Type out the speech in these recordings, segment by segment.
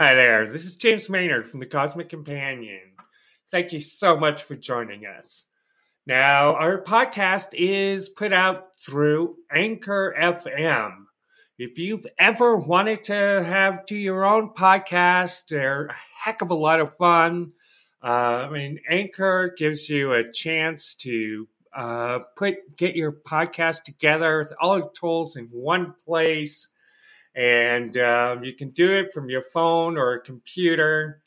Hi there, this is James Maynard from the Cosmic Companion. Thank you so much for joining us. Now, our podcast is put out through Anchor FM. If you've ever wanted to have do your own podcast, they're a heck of a lot of fun. Uh, I mean, Anchor gives you a chance to uh, put get your podcast together with all the tools in one place, and um, you can do it from your phone or a computer.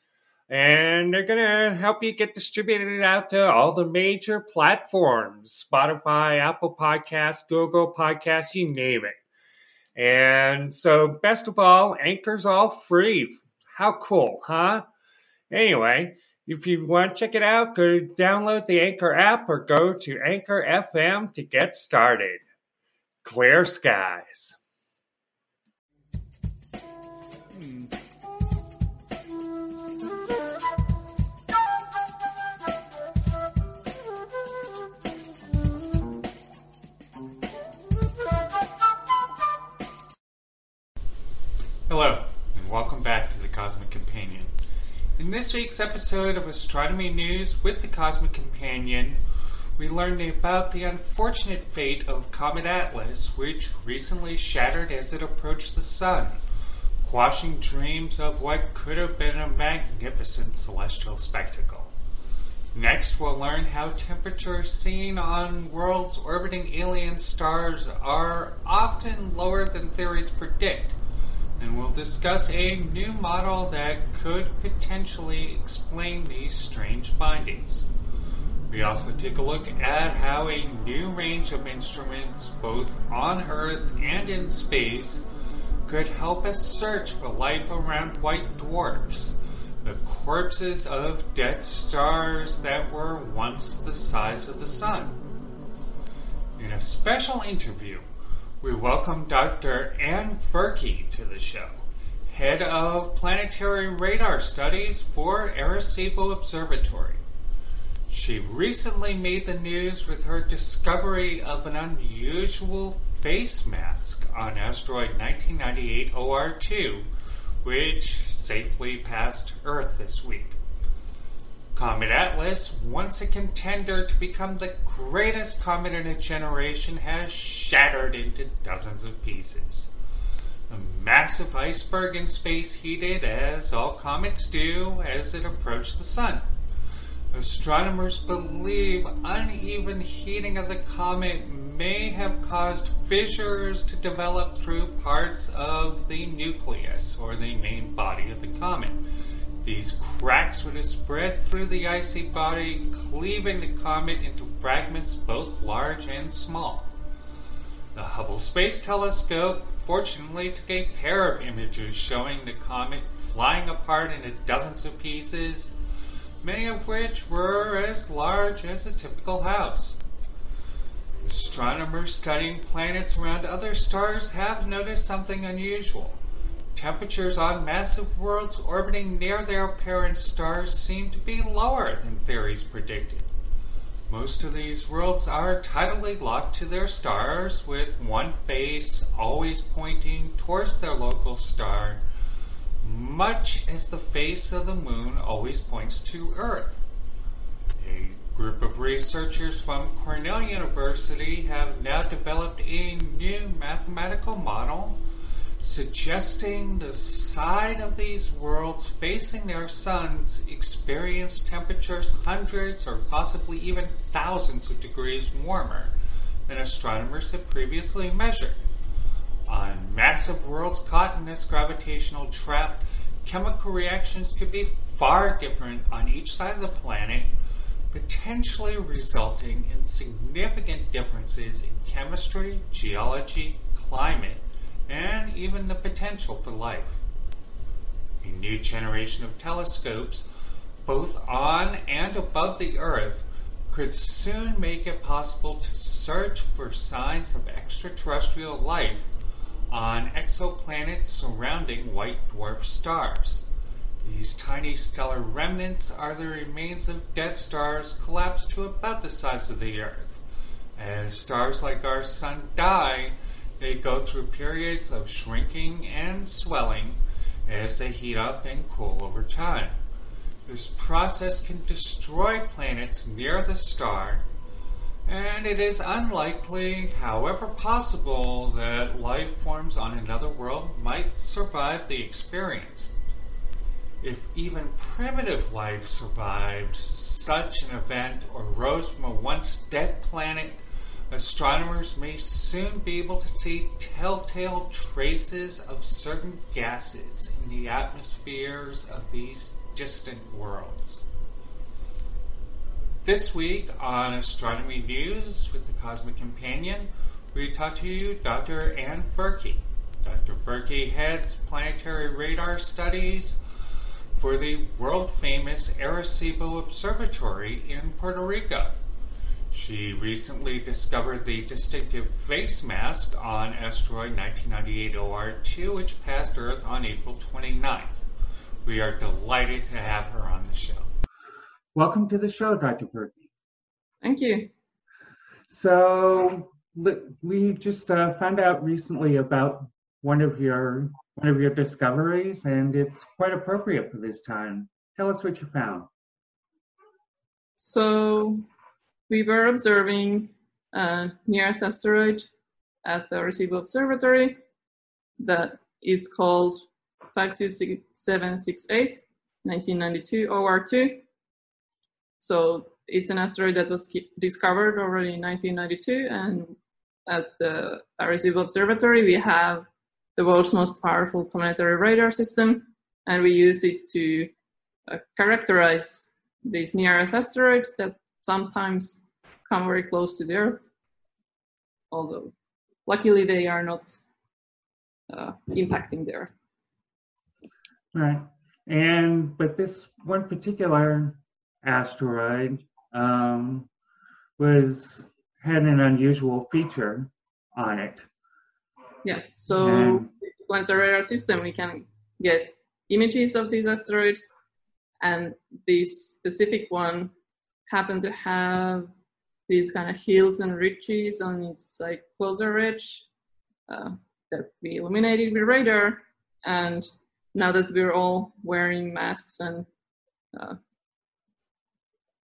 And they're gonna help you get distributed out to all the major platforms: Spotify, Apple Podcasts, Google Podcasts, you name it. And so, best of all, Anchor's all free. How cool, huh? Anyway, if you want to check it out, go download the Anchor app or go to Anchor FM to get started. Clear skies. In this week's episode of Astronomy News with the Cosmic Companion, we learned about the unfortunate fate of Comet Atlas, which recently shattered as it approached the Sun, quashing dreams of what could have been a magnificent celestial spectacle. Next, we'll learn how temperatures seen on worlds orbiting alien stars are often lower than theories predict and we'll discuss a new model that could potentially explain these strange findings. We also take a look at how a new range of instruments, both on Earth and in space, could help us search for life around white dwarfs, the corpses of dead stars that were once the size of the Sun. In a special interview, we welcome Dr. Anne Virkki to the show, head of planetary radar studies for Arecibo Observatory. She recently made the news with her discovery of an unusual face mask on asteroid 1998 OR2, which safely passed Earth this week. Comet Atlas, once a contender to become the greatest comet in a generation, has shattered into dozens of pieces. A massive iceberg in space heated, as all comets do, as it approached the Sun. Astronomers believe uneven heating of the comet may have caused fissures to develop through parts of the nucleus, or the main body of the comet these cracks would have spread through the icy body, cleaving the comet into fragments both large and small. The Hubble Space Telescope fortunately took a pair of images showing the comet flying apart into dozens of pieces, many of which were as large as a typical house. Astronomers studying planets around other stars have noticed something unusual. Temperatures on massive worlds orbiting near their parent stars seem to be lower than theories predicted. Most of these worlds are tidally locked to their stars, with one face always pointing towards their local star, much as the face of the moon always points to Earth. A group of researchers from Cornell University have now developed a new mathematical model suggesting the side of these worlds facing their suns experience temperatures hundreds or possibly even thousands of degrees warmer than astronomers had previously measured. On massive worlds caught in this gravitational trap, chemical reactions could be far different on each side of the planet, potentially resulting in significant differences in chemistry, geology, climate, and even the potential for life. A new generation of telescopes, both on and above the Earth, could soon make it possible to search for signs of extraterrestrial life on exoplanets surrounding white dwarf stars. These tiny stellar remnants are the remains of dead stars collapsed to about the size of the Earth. As stars like our Sun die, they go through periods of shrinking and swelling, as they heat up and cool over time. This process can destroy planets near the star, and it is unlikely, however possible, that life forms on another world might survive the experience. If even primitive life survived such an event or rose from a once dead planet, astronomers may soon be able to see telltale traces of certain gases in the atmospheres of these distant worlds. This week on Astronomy News with the Cosmic Companion, we talk to you Dr. Anne Virkki. Dr. Virkki heads planetary radar studies for the world famous Arecibo Observatory in Puerto Rico. She recently discovered the distinctive face mask on asteroid 1998 OR2, which passed Earth on April 29th. We are delighted to have her on the show. Welcome to the show, Dr. Virkki. Thank you. So we just uh, found out recently about one of your one of your discoveries, and it's quite appropriate for this time. Tell us what you found. So, we were observing a near Earth asteroid at the Arecibo Observatory that is called 52768 1992 OR2. So, it's an asteroid that was discovered already in 1992, and at the Arecibo Observatory, we have the world's most powerful planetary radar system, and we use it to uh, characterize these near-Earth asteroids that sometimes come very close to the Earth, although luckily they are not uh, impacting the Earth. Right, and but this one particular asteroid um, was had an unusual feature on it Yes, so mm. planetary radar system, we can get images of these asteroids, and this specific one happened to have these kind of hills and ridges on its like closer edge uh, that we illuminated with radar. And now that we're all wearing masks and uh,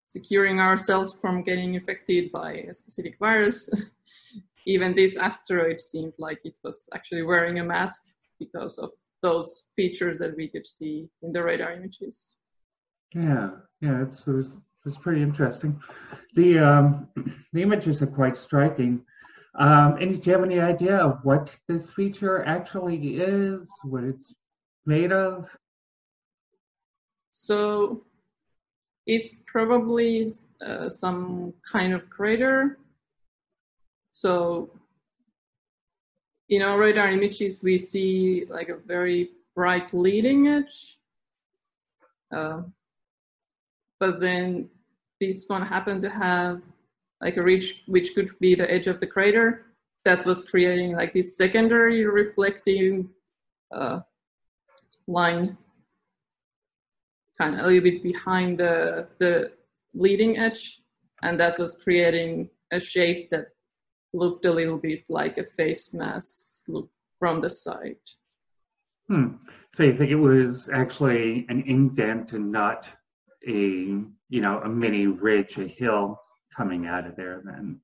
securing ourselves from getting infected by a specific virus, even this asteroid seemed like it was actually wearing a mask because of those features that we could see in the radar images. Yeah, yeah, it's, it was pretty interesting. The um, the images are quite striking. Um, and do you have any idea of what this feature actually is? What it's made of? So it's probably uh, some kind of crater so in our radar images, we see like a very bright leading edge. Uh, but then this one happened to have like a ridge which could be the edge of the crater that was creating like this secondary reflecting uh, line kind of a little bit behind the the leading edge and that was creating a shape that looked a little bit like a face mask look from the side. Hmm. So you think it was actually an indent and not a you know a mini ridge, a hill coming out of there then?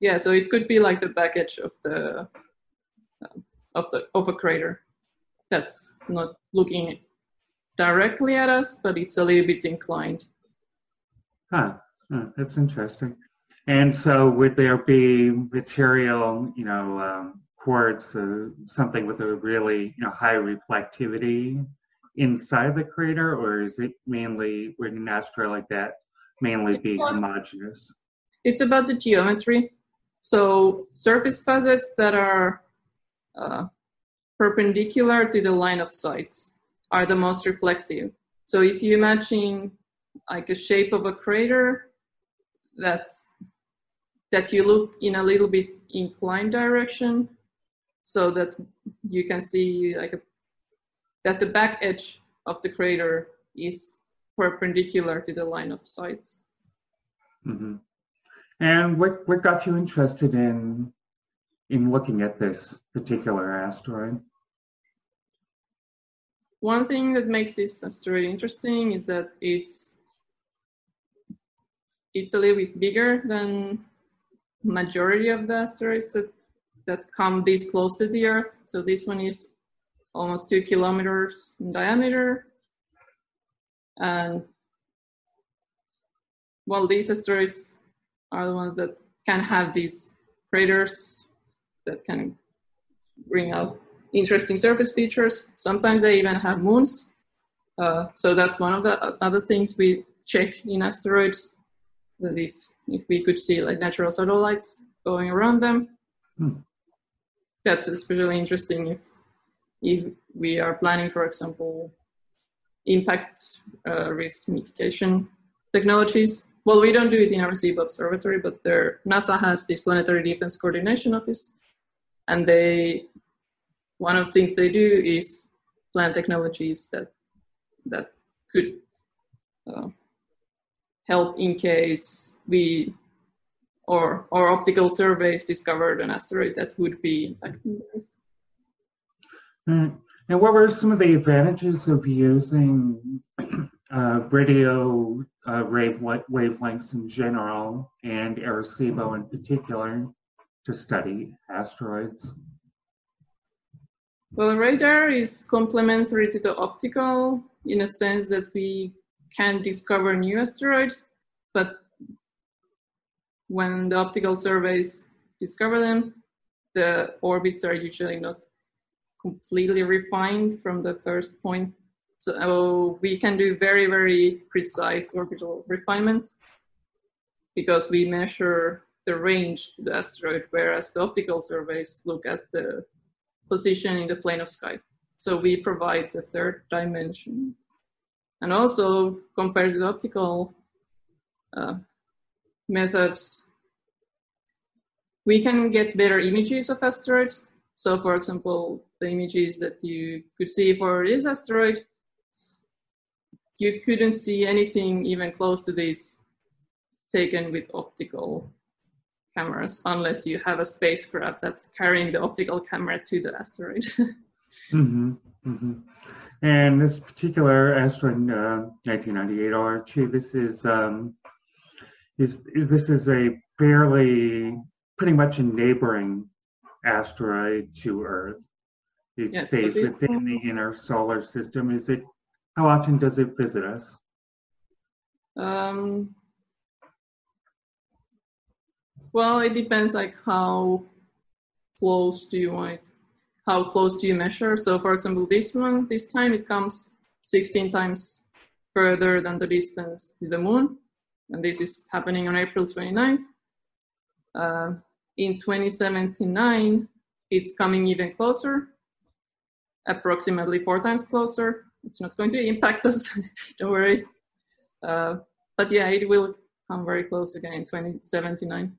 Yeah, so it could be like the back edge of the uh, of the of a crater that's not looking directly at us, but it's a little bit inclined. Huh. huh. That's interesting. And so, would there be material, you know, um, quartz, uh, something with a really, you know, high reflectivity inside the crater, or is it mainly, would an asteroid like that mainly be homogeneous? It's about the geometry. So, surface facets that are uh, perpendicular to the line of sight are the most reflective. So, if you imagine like a shape of a crater, that's that you look in a little bit inclined direction so that you can see like a, that the back edge of the crater is perpendicular to the line of sight. Mm-hmm. And what, what got you interested in in looking at this particular asteroid? one thing that makes this asteroid interesting is that it's it's a little bit bigger than majority of the asteroids that that come this close to the Earth. So this one is almost two kilometers in diameter, and well, these asteroids are the ones that can have these craters that can bring out interesting surface features. Sometimes they even have moons. Uh, so that's one of the other things we check in asteroids, that if, if we could see like natural satellites going around them. Hmm. That's especially interesting if, if we are planning, for example, impact uh, risk mitigation technologies. Well, we don't do it in our Arecibo Observatory, but there, NASA has this Planetary Defense Coordination Office, and they one of the things they do is plan technologies that that could uh, help in case we or or optical surveys discovered an asteroid that would be impacting Earth. Mm. And what were some of the advantages of using uh, radio uh, wave wavelengths in general and Arecibo in particular to study asteroids? Well, radar is complementary to the optical in a sense that we can discover new asteroids, but when the optical surveys discover them, the orbits are usually not completely refined from the first point. So oh, we can do very, very precise orbital refinements because we measure the range to the asteroid, whereas the optical surveys look at the position in the plane of sky. So we provide the third dimension. And also compared to the optical uh, methods, we can get better images of asteroids. So for example, the images that you could see for this asteroid, you couldn't see anything even close to this taken with optical cameras unless you have a spacecraft that's carrying the optical camera to the asteroid. mm-hmm, mm-hmm. And this particular asteroid, uh, 1998 R2, this is um, is, is this is a fairly pretty much a neighboring asteroid to Earth. It yes, stays within the inner solar system. Is it? How often does it visit us? Um, well, it depends like how close do you want it, how close do you measure. So for example, this one, this time it comes 16 times further than the distance to the moon. And this is happening on April 29th. Uh, in 2079, it's coming even closer, approximately four times closer. It's not going to impact us, don't worry. Uh, but yeah, it will come very close again in 2079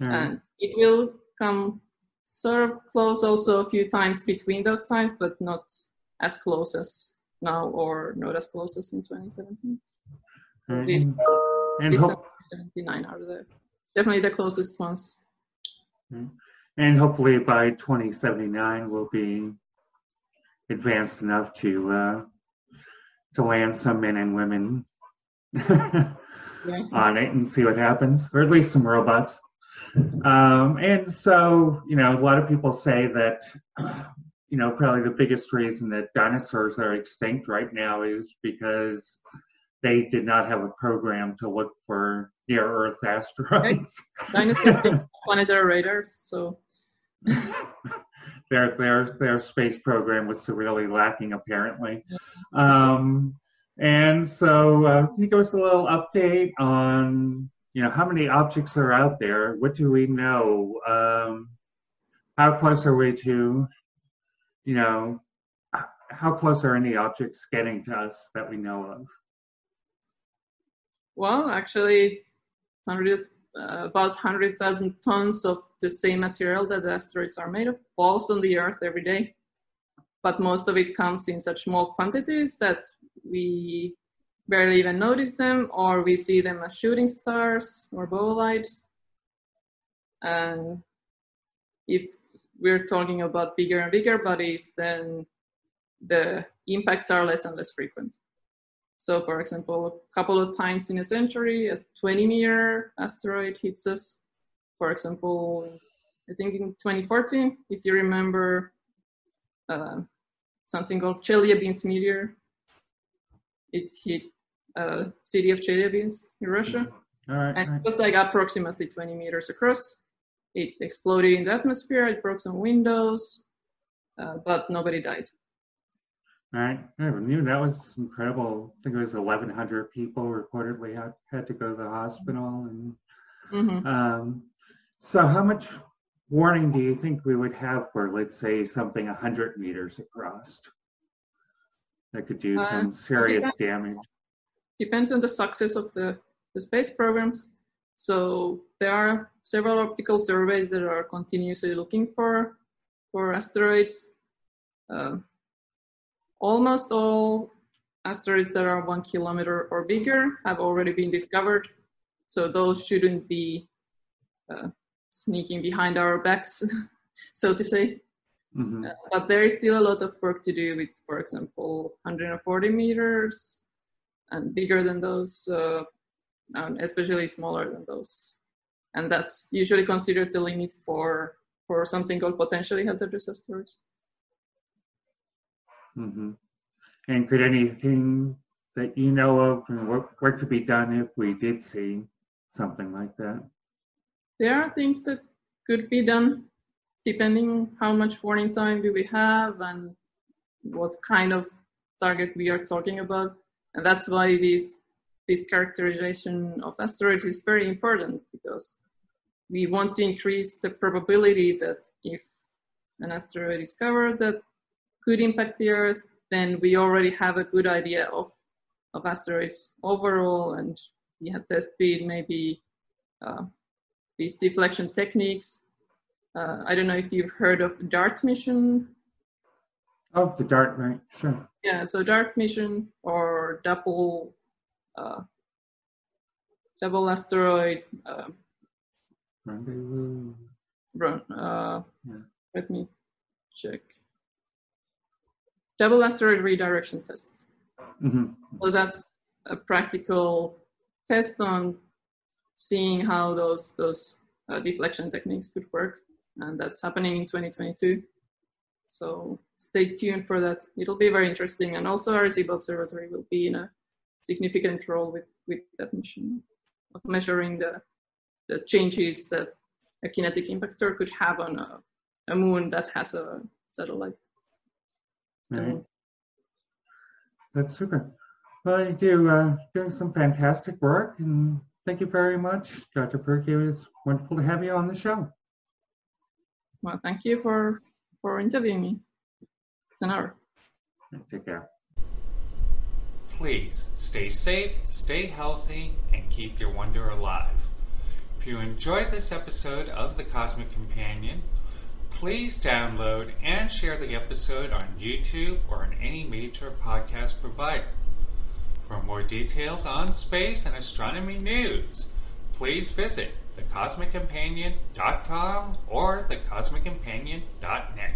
mm. and it will come sort of close also a few times between those times, but not as close as now or not as close as in 2017. Mm. These, and these hope- 79 are the definitely the closest ones. And hopefully by 2079 we'll be advanced enough to uh, to land some men and women on it and see what happens, or at least some robots. Um, and so, you know, a lot of people say that, you know, probably the biggest reason that dinosaurs are extinct right now is because they did not have a program to look for near Earth asteroids. Dinosaurs planetary radars, so. their their their space program was severely lacking apparently. Um, and so, uh, can you give us a little update on you know, how many objects are out there? What do we know? Um, how close are we to, you know, how close are any objects getting to us that we know of? Well, actually, 100, uh, about 100,000 tons of the same material that the asteroids are made of falls on the Earth every day. But most of it comes in such small quantities that we barely even notice them, or we see them as shooting stars or bolides. And if we're talking about bigger and bigger bodies, then the impacts are less and less frequent. So, for example, a couple of times in a century, a 20 meter asteroid hits us. For example, I think in 2014, if you remember, uh, something called Chelyabinsk meteor. It hit uh, city of Chelyabinsk in Russia. All right. And all it was like approximately 20 meters across. It exploded in the atmosphere, it broke some windows, uh, but nobody died. All right. I never knew that was incredible. I think it was 1,100 people reportedly had, had to go to the hospital. And hmm um, so, how much warning do you think we would have for, let's say, something 100 meters across that could do Uh, some serious damage? Depends on the success of the, the space programs. So there are several optical surveys that are continuously looking for for asteroids. Uh, almost all asteroids that are one kilometer or bigger have already been discovered. So those shouldn't be uh, sneaking behind our backs, so to say. hmm Uh, but there is still a lot of work to do with, for example, 140 meters and bigger than those, uh, and especially smaller than those. And that's usually considered the limit for for something called potentially hazardous asteroids. Hmm And could anything that you know of, and what, what could be done if we did see something like that? There are things that could be done depending how much warning time do we have and what kind of target we are talking about. And that's why this this characterization of asteroids is very important because we want to increase the probability that if an asteroid is covered that could impact the Earth, then we already have a good idea of, of asteroids overall and we have tested maybe uh, these deflection techniques. Uh, I don't know if you've heard of the DART mission. Oh, the dart, right? Sure. Yeah, so DART mission or double uh, double asteroid uh, Rendezvous. run. Uh, Yeah. Let me check. Double asteroid redirection test. hmm So that's a practical test on seeing how those those uh, deflection techniques could work, and that's happening in 2022. So stay tuned for that. It'll be very interesting, and also Arecibo Observatory will be in a significant role with with that mission of measuring the the changes that a kinetic impactor could have on a, a moon that has a satellite. Right. That's super. Well, you do uh, doing some fantastic work, and thank you very much, Dr. Virkki. It was wonderful to have you on the show. Well, thank you for for interviewing me. It's an honor. Take care. Please stay safe, stay healthy, and keep your wonder alive. If you enjoyed this episode of The Cosmic Companion, please download and share the episode on YouTube or on any major podcast provider. For more details on space and astronomy news, please visit thecosmiccompanion.com or thecosmiccompanion.net.